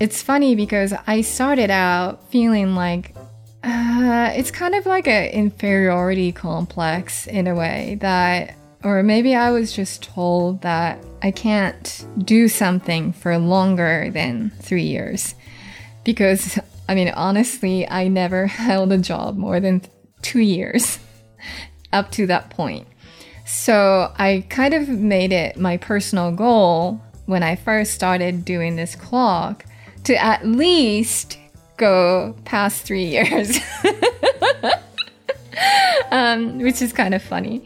it's funny because I started out feeling like uh, it's kind of like an inferiority complex in a way that, or maybe I was just told that I can't do something for longer than three years. Because, I mean, honestly, I never held a job more than two years up to that point. So I kind of made it my personal goal when I first started doing this clock to at least go past three years. um, which is kind of funny.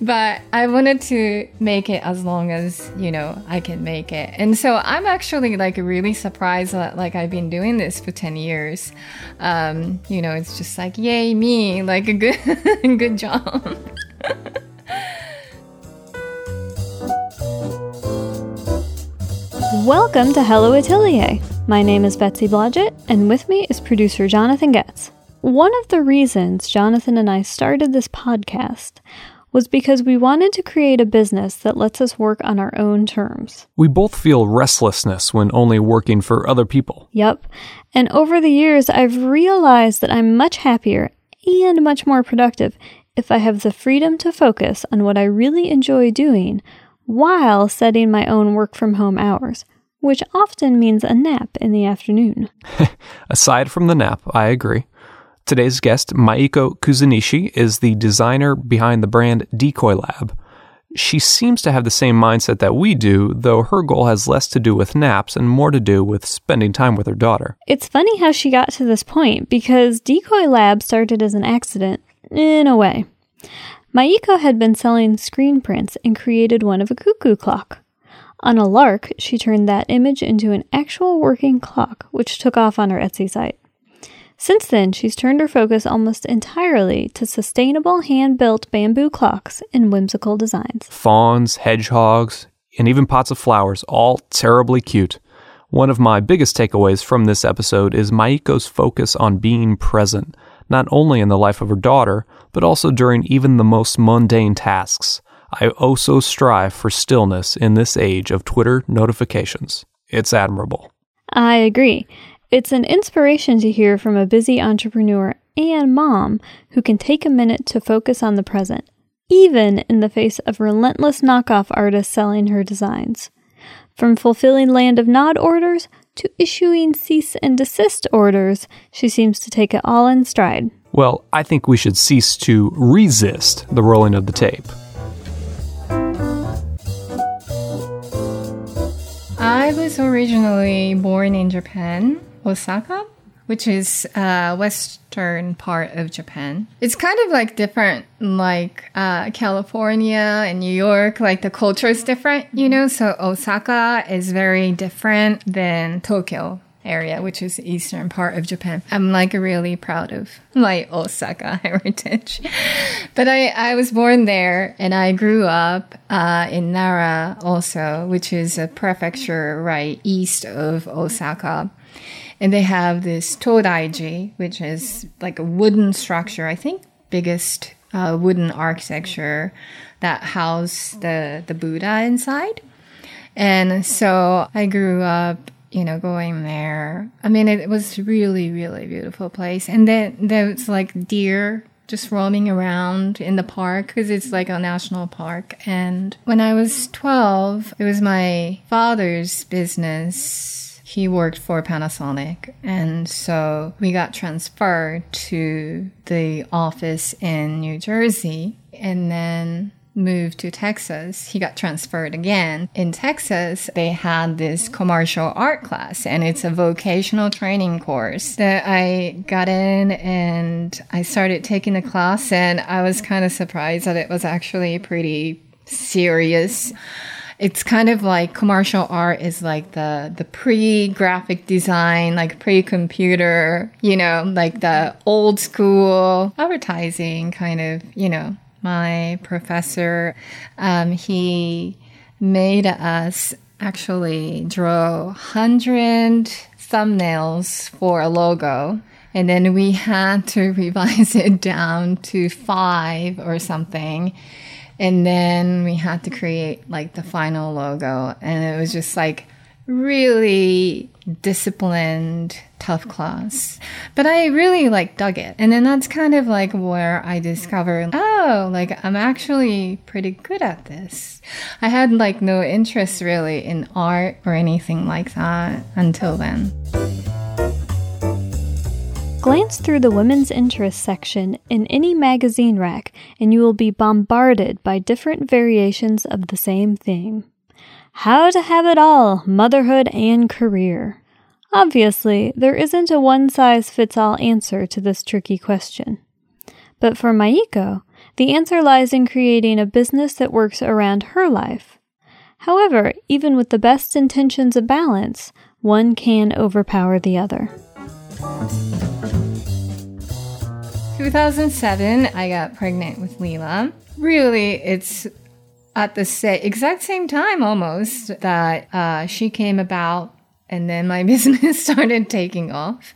But I wanted to make it as long as, you know, I can make it. And so I'm actually like really surprised that like I've been doing this for 10 years. Um, you know, it's just like, yay, me, like a good, good job. Welcome to Hello Atelier. My name is Betsy Blodgett, and with me is producer Jonathan Getz. One of the reasons Jonathan and I started this podcast was because we wanted to create a business that lets us work on our own terms. We both feel restlessness when only working for other people. Yep. And over the years, I've realized that I'm much happier and much more productive if I have the freedom to focus on what I really enjoy doing while setting my own work from home hours, which often means a nap in the afternoon. Aside from the nap, I agree. Today's guest, Maiko Kuzunishi, is the designer behind the brand Decoy Lab. She seems to have the same mindset that we do, though her goal has less to do with naps and more to do with spending time with her daughter. It's funny how she got to this point because Decoy Lab started as an accident, in a way. Maiko had been selling screen prints and created one of a cuckoo clock. On a lark, she turned that image into an actual working clock, which took off on her Etsy site. Since then, she's turned her focus almost entirely to sustainable hand built bamboo clocks in whimsical designs. Fawns, hedgehogs, and even pots of flowers, all terribly cute. One of my biggest takeaways from this episode is Maiko's focus on being present, not only in the life of her daughter, but also during even the most mundane tasks. I also strive for stillness in this age of Twitter notifications. It's admirable. I agree. It's an inspiration to hear from a busy entrepreneur and mom who can take a minute to focus on the present, even in the face of relentless knockoff artists selling her designs. From fulfilling Land of Nod orders to issuing cease and desist orders, she seems to take it all in stride. Well, I think we should cease to resist the rolling of the tape. I was originally born in Japan, Osaka, which is uh, western part of Japan. It's kind of like different, like uh, California and New York. Like the culture is different, you know. So Osaka is very different than Tokyo area, which is the eastern part of Japan. I'm like really proud of my Osaka heritage. but I, I was born there and I grew up uh, in Nara also, which is a prefecture right east of Osaka. And they have this Todaiji, which is like a wooden structure, I think biggest uh, wooden architecture that house the, the Buddha inside. And so I grew up you know, going there. I mean, it was really, really beautiful place. And then there's like deer just roaming around in the park because it's like a national park. And when I was 12, it was my father's business. He worked for Panasonic. And so we got transferred to the office in New Jersey. And then moved to Texas, he got transferred again. In Texas, they had this commercial art class and it's a vocational training course that I got in and I started taking the class and I was kind of surprised that it was actually pretty serious. It's kind of like commercial art is like the the pre-graphic design, like pre-computer, you know, like the old school advertising kind of, you know, my professor, um, he made us actually draw 100 thumbnails for a logo. And then we had to revise it down to five or something. And then we had to create like the final logo. And it was just like really disciplined, tough class. But I really like dug it. And then that's kind of like where I discovered, oh, like I'm actually pretty good at this. I had like no interest really in art or anything like that until then. Glance through the women's interest section in any magazine rack, and you will be bombarded by different variations of the same theme. How to have it all motherhood and career. Obviously, there isn't a one size fits all answer to this tricky question. But for Maiko, the answer lies in creating a business that works around her life. However, even with the best intentions of balance, one can overpower the other. 2007, I got pregnant with Leela. Really, it's at the sa- exact same time almost that uh, she came about and then my business started taking off.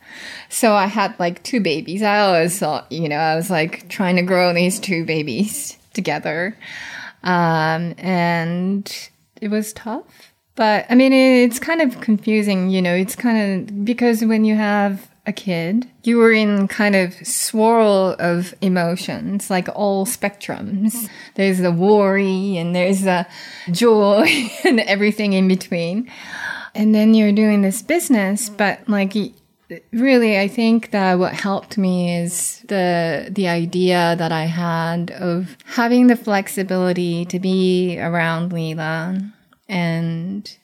So I had like two babies. I always thought, you know, I was like trying to grow these two babies together. Um, and it was tough. But I mean, it's kind of confusing, you know, it's kind of because when you have a kid, you were in kind of swirl of emotions, like all spectrums. There's the worry and there's the joy and everything in between. And then you're doing this business, but like really I think that what helped me is the the idea that I had of having the flexibility to be around Leela and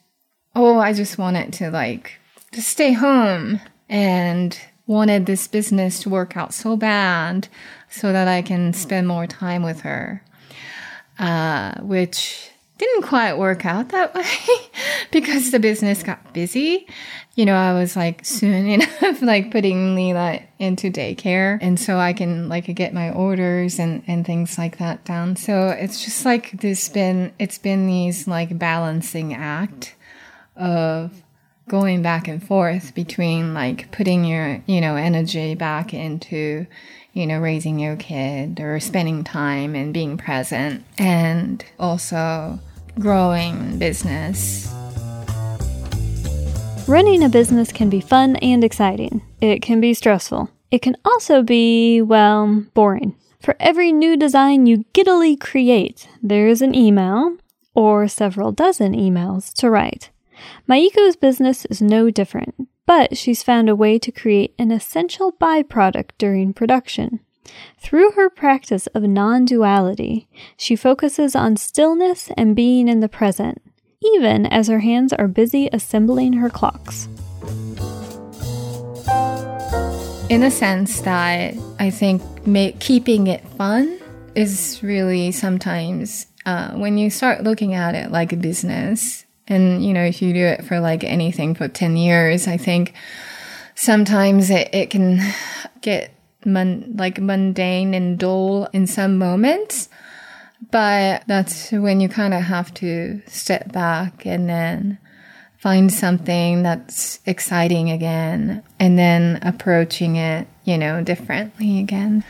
oh, I just wanted to like just stay home and wanted this business to work out so bad so that I can spend more time with her, uh, which didn't quite work out that way because the business got busy. You know, I was like soon enough like putting Leela into daycare and so I can like get my orders and, and things like that down. So it's just like this been, it's been these like balancing act of going back and forth between like putting your, you know, energy back into, you know, raising your kid or spending time and being present and also growing business. Running a business can be fun and exciting. It can be stressful. It can also be, well, boring. For every new design you giddily create, there's an email or several dozen emails to write. Maiko's business is no different, but she's found a way to create an essential byproduct during production. Through her practice of non duality, she focuses on stillness and being in the present, even as her hands are busy assembling her clocks. In a sense that I think keeping it fun is really sometimes uh, when you start looking at it like a business, and, you know, if you do it for like anything for 10 years, I think sometimes it, it can get mon- like mundane and dull in some moments. But that's when you kind of have to step back and then find something that's exciting again and then approaching it, you know, differently again.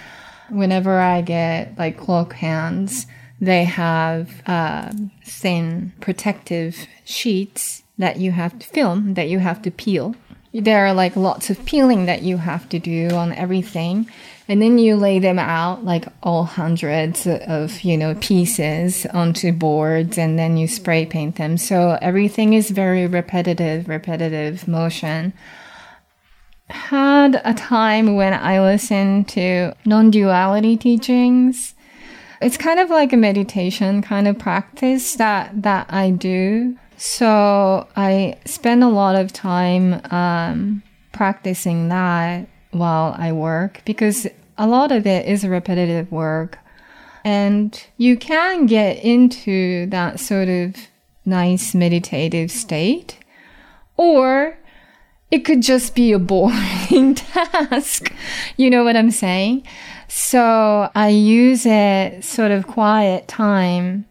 Whenever I get like cloak hands, they have uh, thin protective sheets that you have to film, that you have to peel. There are like lots of peeling that you have to do on everything. And then you lay them out like all hundreds of, you know, pieces onto boards and then you spray paint them. So everything is very repetitive, repetitive motion. Had a time when I listened to non duality teachings it's kind of like a meditation kind of practice that, that I do. So I spend a lot of time um, practicing that while I work because a lot of it is repetitive work. And you can get into that sort of nice meditative state. Or it could just be a boring task. You know what I'm saying? So I use it sort of quiet time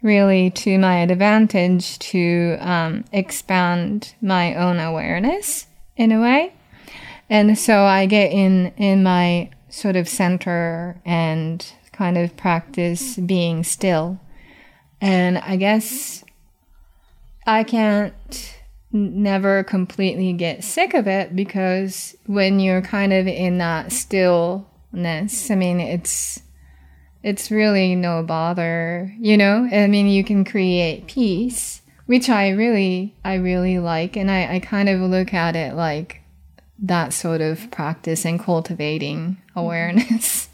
really to my advantage to um, expand my own awareness in a way. And so I get in, in my sort of center and kind of practice being still. And I guess I can't never completely get sick of it because when you're kind of in that stillness, I mean, it's it's really no bother, you know? I mean, you can create peace, which I really, I really like. And I, I kind of look at it like that sort of practice and cultivating awareness.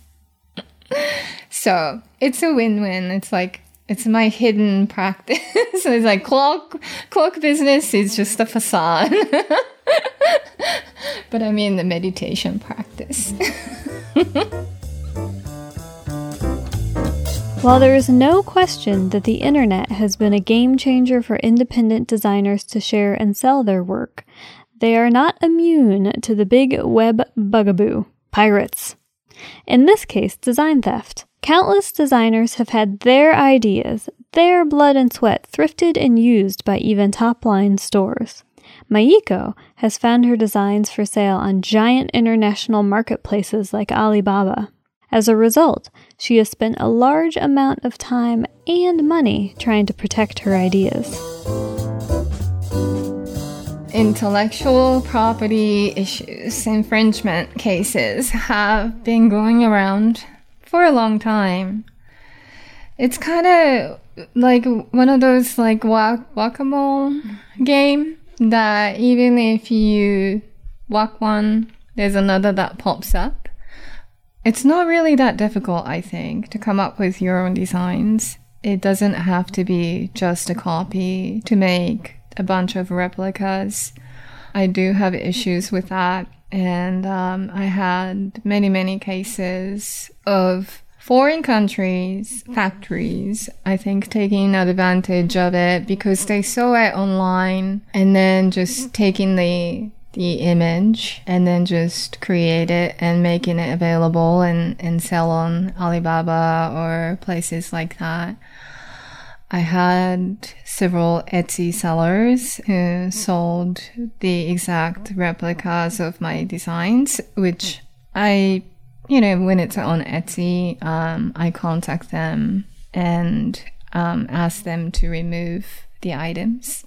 so it's a win win. It's like, it's my hidden practice. it's like clock, clock business is just a facade. but I mean the meditation practice. While there is no question that the internet has been a game changer for independent designers to share and sell their work, they are not immune to the big web bugaboo pirates. In this case, design theft. Countless designers have had their ideas, their blood and sweat thrifted and used by even top line stores. Maiko has found her designs for sale on giant international marketplaces like Alibaba. As a result, she has spent a large amount of time and money trying to protect her ideas. Intellectual property issues, infringement cases have been going around for a long time. It's kind of like one of those like whack-a-mole game that even if you whack one, there's another that pops up. It's not really that difficult, I think, to come up with your own designs. It doesn't have to be just a copy to make a bunch of replicas. I do have issues with that. And um, I had many, many cases of foreign countries, factories, I think taking advantage of it because they saw it online and then just taking the the image and then just create it and making it available and, and sell on Alibaba or places like that. I had several Etsy sellers who sold the exact replicas of my designs, which I, you know, when it's on Etsy, um, I contact them and um, ask them to remove the items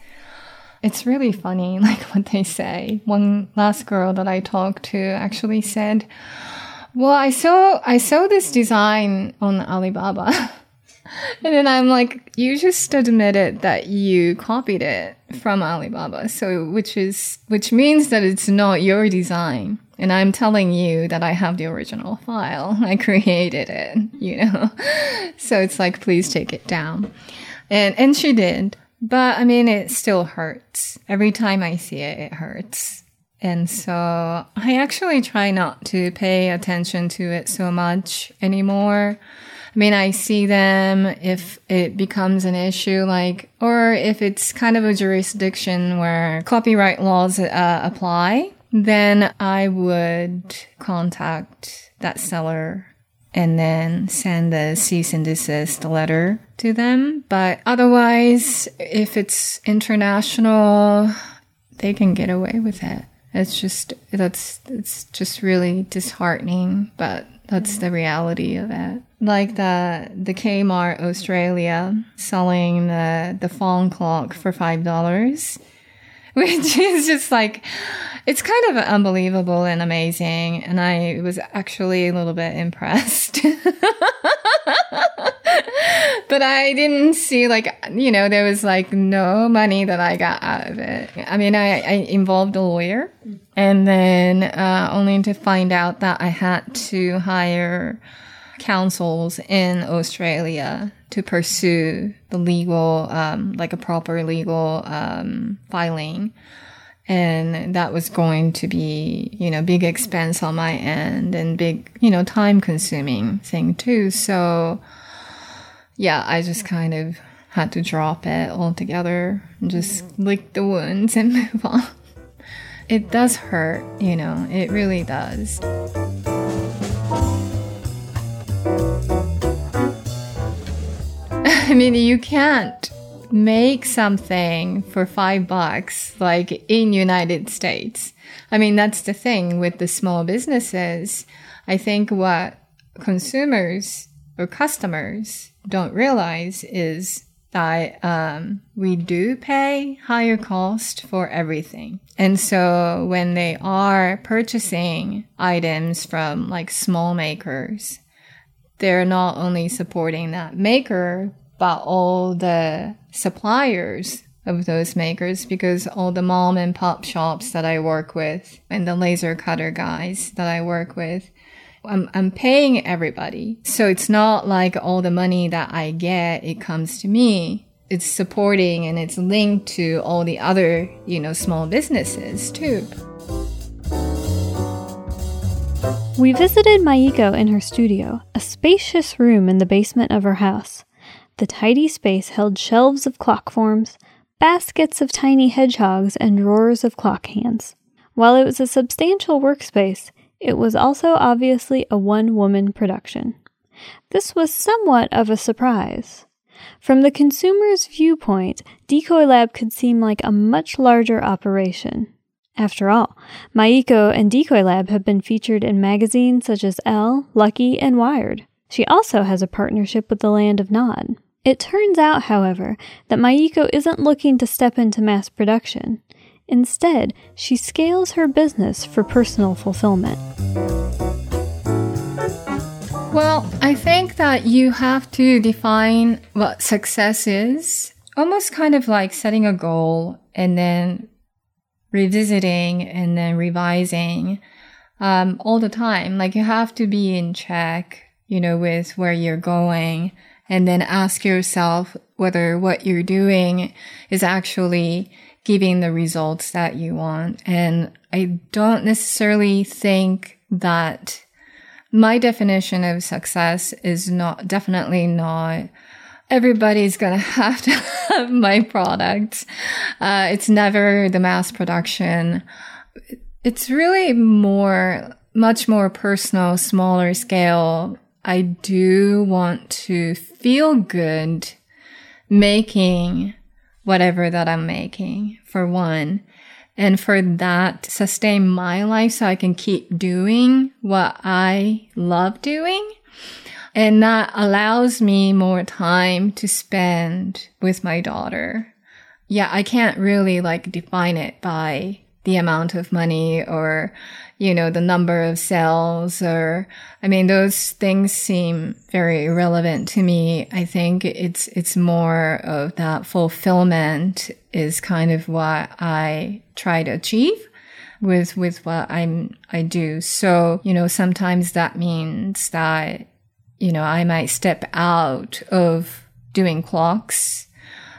it's really funny, like what they say. One last girl that I talked to actually said, "Well, I saw I saw this design on Alibaba." and then I'm like, "You just admitted that you copied it from Alibaba." So, which is which means that it's not your design. And I'm telling you that I have the original file. I created it, you know. so it's like, please take it down. And and she did. But I mean, it still hurts. Every time I see it, it hurts. And so I actually try not to pay attention to it so much anymore. I mean, I see them if it becomes an issue, like, or if it's kind of a jurisdiction where copyright laws uh, apply, then I would contact that seller and then send a cease and desist letter to them. But otherwise, if it's international, they can get away with it. It's just that's it's just really disheartening, but that's the reality of it. Like the the Kmart Australia selling the the phone clock for five dollars, which is just like it's kind of unbelievable and amazing. And I was actually a little bit impressed. but I didn't see like, you know, there was like no money that I got out of it. I mean, I, I involved a lawyer and then, uh, only to find out that I had to hire counsels in Australia to pursue the legal, um, like a proper legal, um, filing and that was going to be you know big expense on my end and big you know time consuming thing too so yeah i just kind of had to drop it altogether and just lick the wounds and move on it does hurt you know it really does i mean you can't make something for five bucks, like in United States. I mean, that's the thing with the small businesses. I think what consumers or customers don't realize is that um, we do pay higher cost for everything. And so when they are purchasing items from like small makers, they're not only supporting that maker, but all the suppliers of those makers because all the mom and pop shops that I work with and the laser cutter guys that I work with, I'm, I'm paying everybody. So it's not like all the money that I get, it comes to me. It's supporting and it's linked to all the other, you know, small businesses too. We visited Maiko in her studio, a spacious room in the basement of her house. The tidy space held shelves of clock forms, baskets of tiny hedgehogs, and drawers of clock hands. While it was a substantial workspace, it was also obviously a one woman production. This was somewhat of a surprise. From the consumer's viewpoint, Decoy Lab could seem like a much larger operation. After all, Maiko and Decoy Lab have been featured in magazines such as Elle, Lucky, and Wired. She also has a partnership with the Land of Nod. It turns out, however, that Maiko isn't looking to step into mass production. Instead, she scales her business for personal fulfillment. Well, I think that you have to define what success is, almost kind of like setting a goal and then revisiting and then revising um, all the time. Like you have to be in check, you know, with where you're going and then ask yourself whether what you're doing is actually giving the results that you want. And I don't necessarily think that my definition of success is not definitely not everybody's gonna have to have my product. Uh, it's never the mass production. It's really more, much more personal, smaller scale. I do want to feel good making whatever that I'm making, for one. And for that, sustain my life so I can keep doing what I love doing. And that allows me more time to spend with my daughter. Yeah, I can't really like define it by the amount of money or, you know, the number of sales or, I mean, those things seem very irrelevant to me. I think it's, it's more of that fulfillment is kind of what I try to achieve with, with what I'm, I do. So, you know, sometimes that means that, you know, I might step out of doing clocks.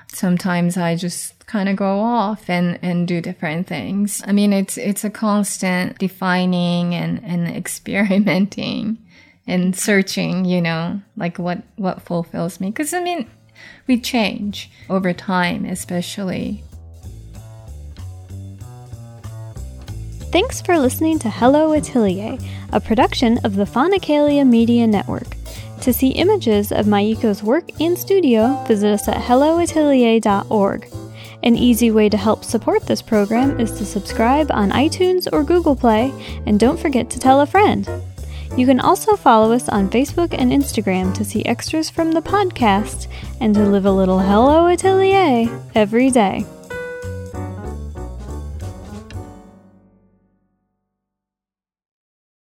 Sometimes I just kind of go off and, and do different things. I mean, it's, it's a constant defining and, and experimenting and searching, you know, like what, what fulfills me. Cause I mean, we change over time, especially. Thanks for listening to Hello Atelier, a production of the Phonicalia Media Network. To see images of Maiko's work and studio, visit us at helloatelier.org. An easy way to help support this program is to subscribe on iTunes or Google Play, and don't forget to tell a friend. You can also follow us on Facebook and Instagram to see extras from the podcast and to live a little Hello Atelier every day.